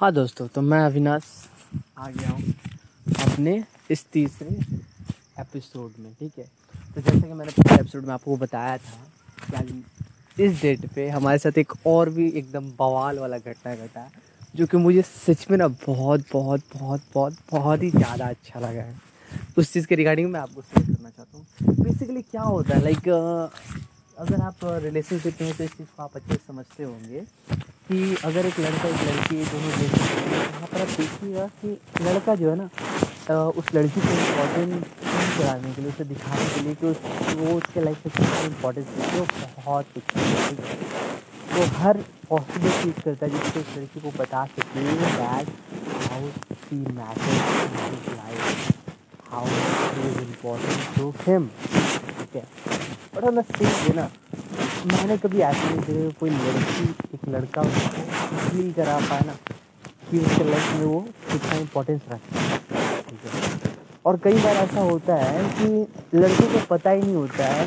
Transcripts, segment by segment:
हाँ दोस्तों तो मैं अविनाश आ गया हूँ अपने इस तीसरे एपिसोड में, ठीक है? तो जैसे कि मैंने पिछले एपिसोड में आपको बताया था कि इस डेट पे हमारे साथ एक और भी एकदम बवाल वाला घटना घटा, जो कि मुझे सच में ना बहुत बहुत बहुत बहुत बहुत ही ज़्यादा अच्छा लगा है। उस चीज़ के रिगार्डिंग मैं आपको शेयर करना चाहता हूँ। बेसिकली क्या होता है लाइक अगर आप रिलेशनशिप में तो इस चीज़ को आप अच्छे से समझते होंगे। कि अगर एक लड़का, एक लड़की दोनों हैं वहाँ पर आप देखिएगा कि लड़का जो है ना उस लड़की को इम्पोर्टेंट कराने के लिए, उसे दिखाने के लिए कि उस, वो उसके लाइफ में कितना इम्पोर्टेंस देती है, वो बहुत कुछ वो हर पॉसिबल चीज़ करता है जिससे उस लड़की को बता सके that how see matter life how is important to him ठीक है? ऑन द सेम ना, मैंने कभी ऐसा नहीं देखा कोई लड़की लड़का उसको फील करा पाए ना कि उसके लाइफ में वो कितना इम्पोर्टेंस रखता है। ठीक है? और कई बार ऐसा होता है कि लड़के को पता ही नहीं होता है।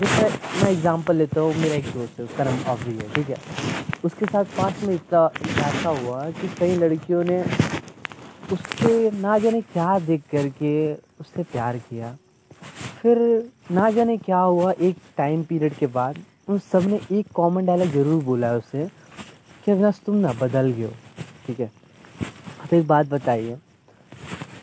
जैसे मैं एग्जांपल लेता हूँ, मेरा एक दोस्त है नाम अभी है, ठीक है? उसके साथ पास में इतना ऐसा हुआ कि कई लड़कियों ने उससे ना जाने क्या देख करके उससे प्यार किया। फिर ना जाने क्या हुआ, एक टाइम पीरियड के बाद उन सबने एक कॉमन डायलॉग ज़रूर बोला है उसे, कि अविनाश तुम ना बदल गए हो, ठीक है? तो एक बात बताइए,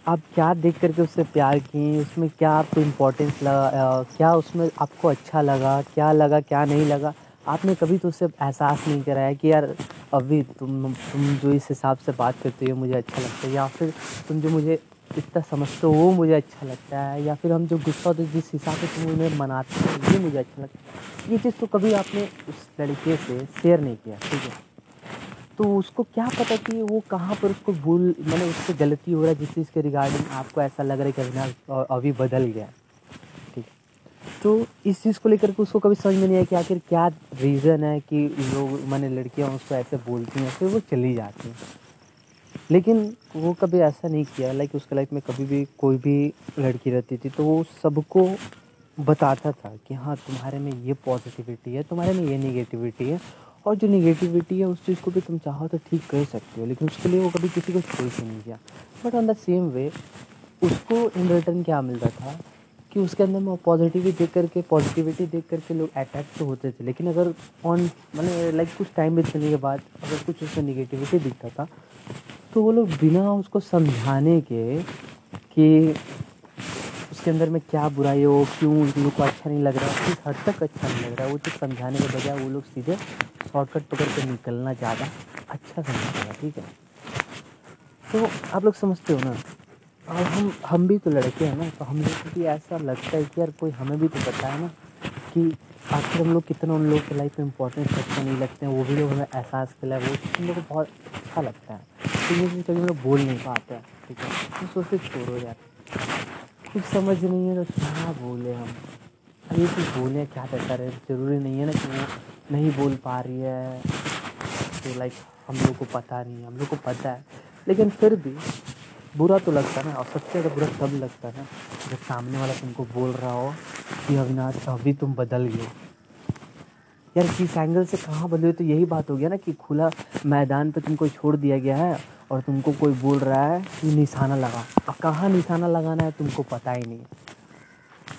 आप क्या देख करके उससे प्यार किए? उसमें क्या आपको इम्पोर्टेंस लगा क्या उसमें आपको अच्छा लगा? क्या लगा, क्या नहीं लगा? आपने कभी तो उससे एहसास नहीं कराया कि यार, अभी तुम तुम जो इस हिसाब से बात करते हो मुझे अच्छा लगता है, या फिर तुम जो मुझे इतना समझते हो वो मुझे अच्छा लगता है। या फिर हम जो गुस्सा होते जिस हिसाब से तुम उन्हें मनाते हो, ये मुझे अच्छा लगता है। ये चीज़ तो कभी आपने उस लड़के से शेयर नहीं किया, ठीक है? तो उसको क्या पता कि वो कहाँ पर उसको भूल मैंने उससे गलती हो रहा है, जिस चीज़ के रिगार्डिंग आपको ऐसा लग रहा है कि अविनाश अभी बदल गया ठीक तो इस चीज़ को लेकर के उसको कभी समझ में नहीं आया कि आखिर क्या रीज़न है कि लोग, मैंने लड़कियाँ उसको ऐसे बोलती हैं, फिर वो चली जाती हैं। लेकिन वो कभी ऐसा नहीं किया लाइक उसके लाइफ में कभी भी कोई भी लड़की रहती थी तो वो सबको बताता था कि हाँ तुम्हारे में ये पॉजिटिविटी है, तुम्हारे में ये निगेटिविटी है, और जो निगेटिविटी है, उस चीज़ को भी तुम चाहो तो ठीक कर सकते हो, लेकिन उसके लिए वो कभी किसी को छोड़ नहीं किया। But on the same way उसको इन रिटर्न क्या मिलता था? कि उसके अंदर में पॉजिटिविटी देख करके पॉजिटिविटी देख करके लोग अट्रैक्ट तो होते थे, लेकिन अगर ऑन मतलब लाइक कुछ टाइम बीतने के बाद, अगर कुछ उसमें निगेटिविटी दिखता था तो वो लोग बिना उसको समझाने के, कि उसके अंदर में क्या बुराई हो, क्यों उन लोग को अच्छा नहीं लग रहा, किस हद तक अच्छा नहीं लग रहा, वो चीज़ समझाने के बजाय वो लोग सीधे शॉर्टकट पकड़ के निकलना ज़्यादा अच्छा समझता है, ठीक है? तो आप लोग समझते हो ना? और हम हम भी तो लड़के हैं ना तो हम लोग को भी ऐसा लगता है कि यार कोई हमें भी तो बताए ना कि आखिर हम लोग कितना उन लोग के लाइफ में इंपॉर्टेंस रखते नहीं लगते हैं, वो भी लोग हमें एहसास के लिए वो उन लोग को बहुत अच्छा लगता है। तो ये कभी लोग बोल नहीं पाते हैं, ठीक है? तो सोचते छोड़ो यार। कुछ समझ नहीं है तो क्या बोले हम? ये चीज़ बोले क्या बेहतर है, ज़रूरी नहीं है ना कि वो नहीं बोल पा रही है। तो लाइक हम लोग को पता नहीं है, हम लोग को पता है। लेकिन फिर भी बुरा तो लगता है ना, और सबसे ज़्यादा बुरा तब लगता है ना, जब सामने वाला तुमको बोल रहा हो कि अविनाश, अभी तुम बदल गए यार, किस एंगल से कहाँ बदले तो यही बात हो गया ना कि खुला मैदान पे तुमको छोड़ दिया गया है, और तुमको कोई बोल रहा है कि निशाना लगा। अब कहाँ निशाना लगाना है तुमको पता ही नहीं।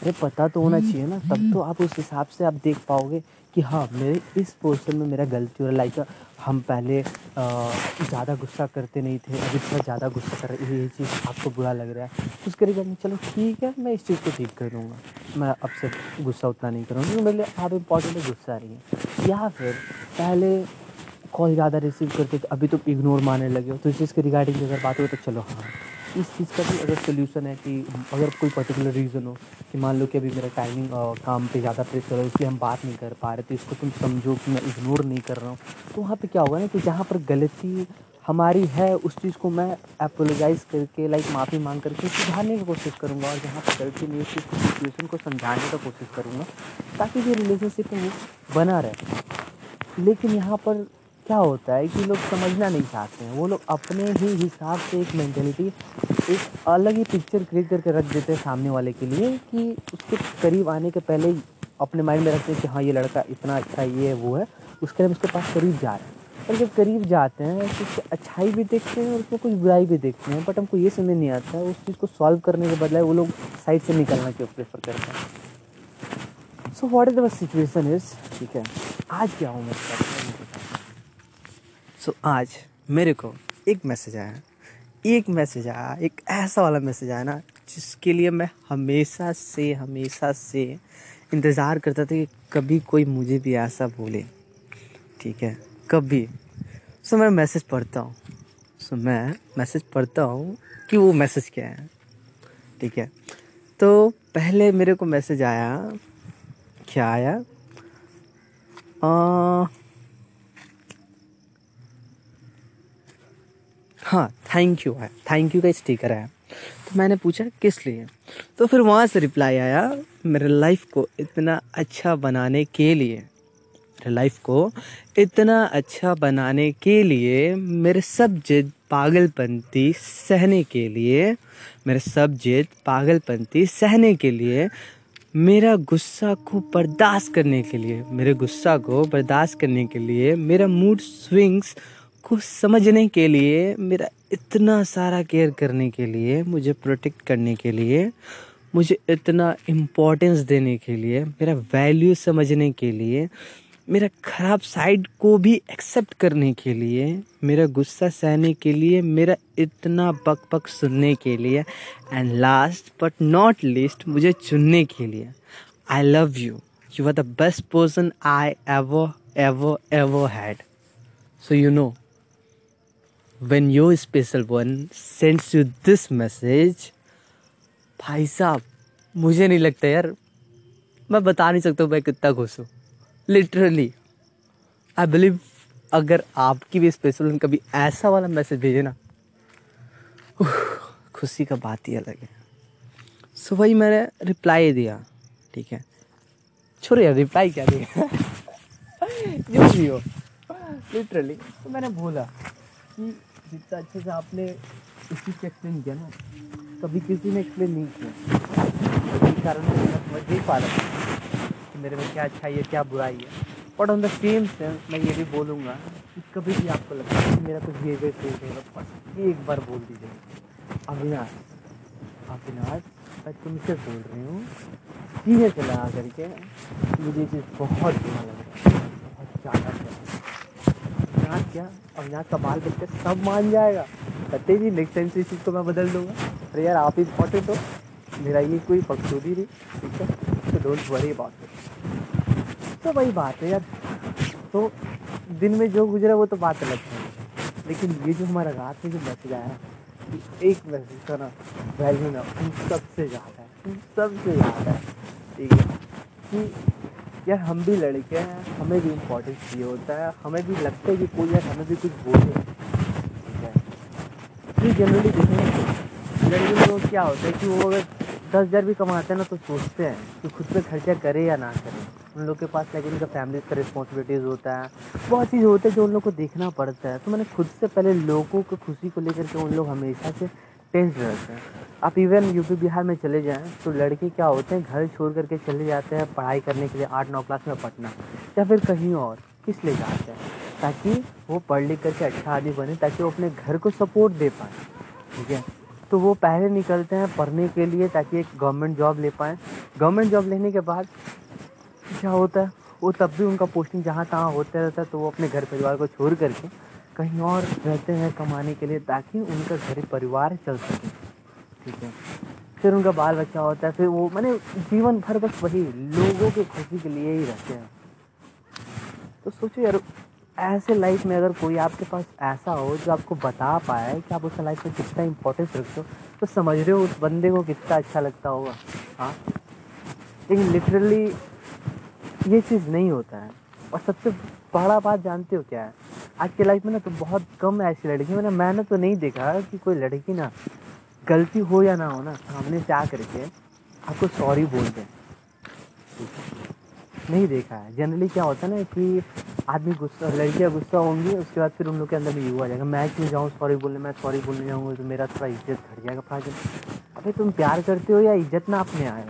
अरे पता तो होना चाहिए ना, तब तो आप उस हिसाब से आप देख पाओगे कि हाँ मेरे इस पोर्शन में मेरा गलती हो रहा लाइक हम पहले ज़्यादा गुस्सा करते नहीं थे अभी थोड़ा ज़्यादा गुस्सा कर रहे ये चीज़ आपको बुरा लग रहा है। तो उसके रिगार्डिंग चलो ठीक है, मैं इस चीज़ को ठीक कर दूँगा। मैं अब से गुस्सा उतना नहीं करूँगा, क्योंकि मेरे लिए आप इंपॉर्टेंट है, गुस्सा रही है। या फिर पहले कॉल ज़्यादा रिसीव करते थे अभी तो इग्नोर मारने लगे हो तो इस चीज़ के रिगार्डिंग अगर बात हो तो चलो हाँ। इस चीज़ का भी अगर सोल्यूशन है कि अगर कोई पर्टिकुलर रीज़न हो कि मान लो कि अभी मेरा टाइमिंग काम पे ज़्यादा प्रेशर है, इसलिए हम बात नहीं कर पा रहे तो इसको तुम समझो कि मैं इग्नोर नहीं कर रहा हूँ। तो वहाँ पे क्या होगा ना कि जहाँ पर गलती हमारी है, उस चीज़ को मैं अपोलोजाइज़ करके लाइक माफ़ी मांग करके सुधारने की कोशिश करूँगा और जहाँ पर गलती नहीं उस चीज़ को सिचुएशन को समझाने का कोशिश करूँगा, ताकि जो रिलेशनशिप वो बना रहे। लेकिन यहाँ पर क्या होता है कि लोग समझना नहीं चाहते हैं। वो लोग अपने ही हिसाब से एक मैंटेलिटी एक अलग ही पिक्चर क्रिएट करके रख देते हैं सामने वाले के लिए कि उसके करीब आने के पहले ही अपने माइंड में रखते हैं कि हाँ ये लड़का इतना अच्छा ये है वो है। उसके लिए उसके पास करीब जा रहे हैं। पर जब करीब जाते हैं तो उसकी अच्छाई भी देखते हैं और उसमें कुछ बुराई भी देखते हैं। बट हमको ये समझ नहीं आता है उस चीज़ को सॉल्व करने के बदले वो लोग साइड से निकलना क्यों प्रेफर करते हैं? So what is the situation is ठीक है, आज क्या हूँ मैं? सो आज मेरे को एक मैसेज आया। एक मैसेज आया एक ऐसा वाला मैसेज आया ना जिसके लिए मैं हमेशा से हमेशा से इंतज़ार करता था कि कभी कोई मुझे भी ऐसा बोले। ठीक है? कभी। सो मैं मैसेज पढ़ता हूँ। सो मैं मैसेज पढ़ता हूँ कि वो मैसेज क्या है। ठीक है? तो पहले मेरे को मैसेज आया। क्या आया? आ, हाँ थैंक यू है थैंक यू का स्टिकर है। तो मैंने पूछा, किस लिए? तो फिर वहाँ से रिप्लाई आया, मेरे लाइफ को इतना अच्छा बनाने के लिए, मेरे लाइफ को इतना अच्छा बनाने के लिए, मेरे सब जिद पागलपंती सहने के लिए, मेरे सब जिद पागलपंती सहने के लिए, मेरा गुस्सा को बर्दाश्त करने के लिए, मेरे गुस्सा को बर्दाश्त करने के लिए, मेरा मूड स्विंग्स को समझने के लिए, मेरा इतना सारा केयर करने के लिए, मुझे प्रोटेक्ट करने के लिए, मुझे इतना इम्पोर्टेंस देने के लिए, मेरा वैल्यू समझने के लिए, मेरा ख़राब साइड को भी एक्सेप्ट करने के लिए, मेरा गुस्सा सहने के लिए, मेरा इतना बक बक सुनने के लिए and last but not least मुझे चुनने के लिए। I love you you are the best person I ever एवो एवो had so you know when your special one sends you this message, भाई साहब, मुझे नहीं लगता यार, मैं बता नहीं सकता मैं कितना खुश हूँ। लिटरली आई बिलीव अगर आपकी भी स्पेशल वन कभी ऐसा वाला मैसेज भेजे ना खुशी का बात ही अलग है। सो वही मैंने रिप्लाई दिया, ठीक है। छोड़ो यार रिप्लाई क्या दिया? जो भी हो। लिटरली तो मैंने बोला कि जितना अच्छे से आपने इस चीज़ को एक्सप्लेन किया ना, कभी किसी ने एक्सप्लेन नहीं किया। इसी कारण मैं समझ नहीं पा रहा था कि मेरे में क्या अच्छा है, क्या बुराई है। But on the same sense मैं ये भी बोलूँगा कि कभी भी आपको लगता है कि मेरा कुछ बिहेवियर चेंज होगा, बस एक बार बोल दीजिए। अविनाश अविनाश, मैं तुमसे बोल रही हूँ, सीधे लगा करके मुझे चीज़ बहुत बुरा लग। रहा है बहुत ज़्यादा अविनाश क्या? अविनाश का बाल बच्चे सब मान जाएगा। कहते जी नेक्स्ट टाइम से इस चीज़ को मैं बदल दूँगा। अरे यार, आप इम्पोर्टेंट हो मेरा ये कोई पक्षोदी नहीं, ठीक है? तो डोंट वरी अबाउट इट तो वही बात है यार। तो दिन में जो गुजरा वो तो बात अलग है। लेकिन ये जो हमारा रात में जो मैसेज आया ना एक मैसेज का ना वैल्यू ना उन सबसे ज़्यादा है, उन सबसे ज़्यादा है। ठीक है? कि यार हम भी लड़के हैं, हमें भी इम्पोर्टेंस चाहिए होता है, हमें भी लगता है कि कोई यार हमें भी कुछ बोले। ठीक है। तो जनरली देखेंगे लड़के लोग क्या होता है कि वो अगर दस हज़ार भी कमाते हैं ना तो सोचते हैं कि खुद पे खर्चा करे या ना करें। उन लोग के पास लेकिन उनका फैमिली का रिस्पॉन्सिबिलिटीज़ होता है। बहुत चीज़ होते हैं जो उन लोग को देखना पड़ता है। तो मैंने खुद से पहले लोगों को खुशी को लेकर के उन लोग हमेशा से टेंस रहते हैं आप इवन यूपी बिहार में चले जाएँ तो लड़के क्या होते हैं, घर छोड़ करके चले जाते हैं पढ़ाई करने के लिए आठ, नौ क्लास में पढ़ना, या फिर कहीं और, किस लिए जाते हैं? ताकि वो पढ़ लिख करके अच्छा आदमी बने, ताकि वो अपने घर को सपोर्ट दे पाए, ठीक है? तो वो पहले निकलते हैं पढ़ने के लिए, ताकि एक गवर्नमेंट जॉब ले पाएँ। गवर्नमेंट जॉब लेने के बाद क्या होता है? वो तब भी उनका पोस्टिंग जहाँ तहाँ होते रहता है तो वो अपने घर परिवार को छोड़ करके कहीं और रहते हैं कमाने के लिए ताकि उनका घर परिवार चल सके। ठीक है? फिर उनका बाल बच्चा होता है, फिर वो मैंने जीवन भर बस वही लोगों की खुशी के लिए ही रहते हैं। तो सोचो यार, ऐसे लाइफ में अगर कोई आपके पास ऐसा हो जो आपको बता पाए कि आप उस लाइफ में कितना इंपॉर्टेंस रखते हो तो समझ रहे हो उस बंदे को कितना अच्छा लगता होगा। हाँ? लेकिन लिटरली ये चीज़ नहीं होता है। और सबसे बड़ा बात जानते हो क्या है? आज के लाइफ में ना तो बहुत कम ऐसी लड़की मैंने मैंने तो नहीं देखा कि कोई लड़की ना गलती हो या ना हो ना, सामने से आ करके आपको सॉरी बोल दें। नहीं देखा है। जनरली क्या होता है ना कि आदमी गुस्सा, लड़कियाँ गुस्सा होंगी, उसके बाद फिर उन लोग के अंदर में युवा आ जाएगा। मैं क्यों जाऊँ सॉरी बोलने? मैं सॉरी बोलने जाऊँगा तो मेरा थोड़ा इज़्ज़त घट जाएगा फ़ायदे अबे तुम प्यार करते हो या इज़्ज़त ना अपने आए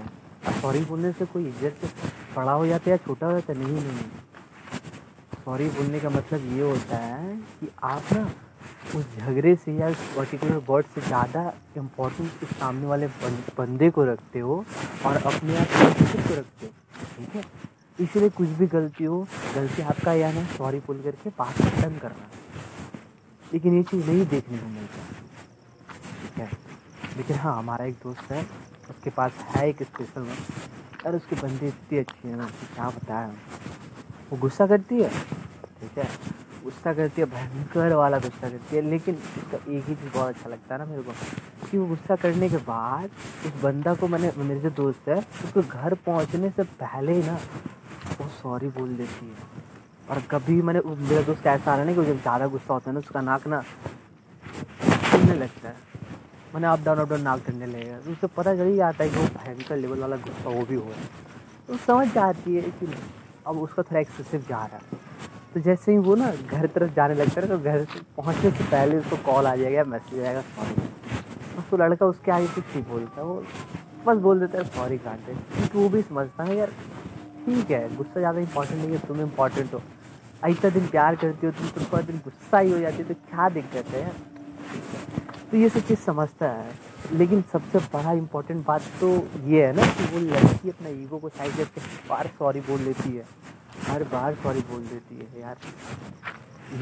सॉरी बोलने से कोई इज़्ज़त बड़ा हो जाता है या छोटा हो जाता नहीं नहीं। सॉरी बोलने का मतलब ये होता है कि आप ना उस झगड़े से या उस पर्टिकुलर वर्ड से ज़्यादा इम्पोर्टेंस उस सामने वाले बंदे को रखते हो और अपने आप को रखते हो, ठीक है? इसलिए कुछ भी गलती हो, गलती आपका या ना सॉरी बोल करके बात खत्म करना। लेकिन ये चीज़ नहीं देखने को मिलता, ठीक है? लेकिन हाँ हमारा एक दोस्त है, उसके पास है एक स्पेशल वन अरे उसके बंदे इतनी अच्छी है ना, क्या बताया वो गुस्सा करती है? ठीक है? गुस्सा करती है, भयंकर वाला गुस्सा करती है, लेकिन उसका एक ही चीज़ बहुत अच्छा लगता है ना मेरे को, कि वो गुस्सा करने के बाद उस बंदा को मैंने, मेरे जो दोस्त है, उसको घर पहुँचने से पहले ही ना, वो सॉरी बोल देती है। और कभी मैंने मेरा दोस्त ऐसा आ रहा है ना कि जब ज़्यादा गुस्सा होता है ना उसका नाक ना टूटने लगता है। मैंने अप डाउन अप डाउन नाक टूटने लगेगा तो उससे पता चल ही जाता है कि वो भयंकर लेवल वाला गुस्सा वो भी हो रहा है। तो समझ जाती है कि अब उसका थोड़ा एक्सेसिव जा रहा है। तो जैसे ही वो ना घर तरफ़ जाने लगता है तो घर पहुँचने से पहले उसको कॉल आ जाएगा मैसेज आएगा सॉरी उसको लड़का उसके आगे कुछ नहीं बोलता, वो बस बोल देता है सॉरी काटे क्योंकि वो भी समझता है, यार, ठीक है, गुस्सा ज़्यादा इंपॉर्टेंट नहीं है, तुम इंपॉर्टेंट हो। इतना दिन प्यार करती हो, तुम तुम थोड़ा दिन गुस्सा ही हो जाती है तो क्या दिक्कत है? तो ये सब चीज़ समझता है। लेकिन सबसे बड़ा इम्पोर्टेंट बात तो ये है ना कि वो लड़की अपना ईगो को साइड करके बार सॉरी बोल लेती है। हर बार सॉरी बोल देती है यार।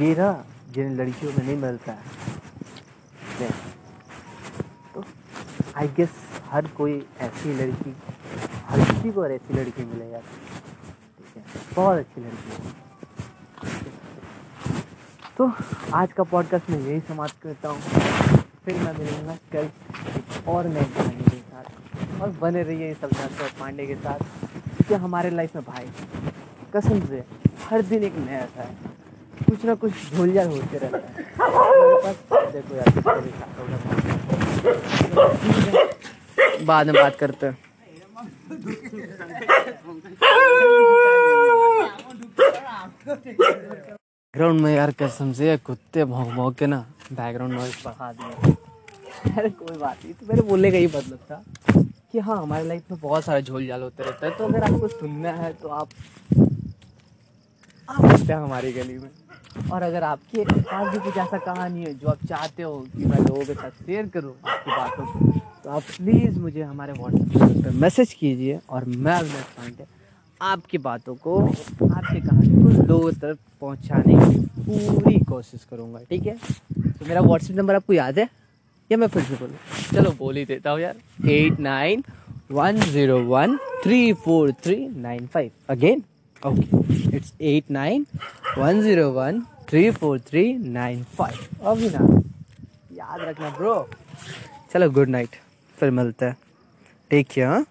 ये ना, जिन लड़कियों में नहीं मिलता है तो आई गेस हर कोई ऐसी लड़की, हर किसी को ऐसी लड़की मिले यार। ठीक है, बहुत अच्छी लड़की है। तो आज का पॉडकास्ट मैं यही समाप्त करता हूँ। फिर मैं मिलूँगा कल और नए कहानी के साथ और बने रहिए सब पांडे के साथ। क्योंकि हमारे लाइफ में भाई। कसम से हर दिन एक नया था। है कुछ ना कुछ झोलझाल होते रहता है। देखो यार बाद में बात करते हैं। बैकग्राउंड में यार कसम से कुत्ते भौंक भौंक के ना बैकग्राउंड नॉइज़ बढ़ा दिया। अरे कोई बात नहीं तो मेरे बोलने का ही मतलब था कि हाँ हमारे लाइफ में बहुत सारे झोल झाल होते रहता है। तो अगर आपको सुनना है तो आप आ सकते हैं हमारी गली में। और अगर आपके पास भी कुछ ऐसा कहानी है जो आप चाहते हो कि मैं लोगों के साथ शेयर करूँ आपकी बातों को तो आप प्लीज़ मुझे हमारे व्हाट्सएप पर मैसेज कीजिए और मैं अविनाश पांडे आपकी बातों को, आपकी कहानी को लोगों तक पहुँचाने की पूरी कोशिश करूँगा, ठीक है? तो मेरा व्हाट्सएप नंबर आपको याद है? या मैं फिर से बोलूँ? चलो, बोल ही देता हूँ यार। Eight nine one zero one three four three nine five again okay it's eight nine one zero one three four three nine five अभी ना याद रखना ब्रो चलो गुड नाइट फिर मिलते हैं टेक केयर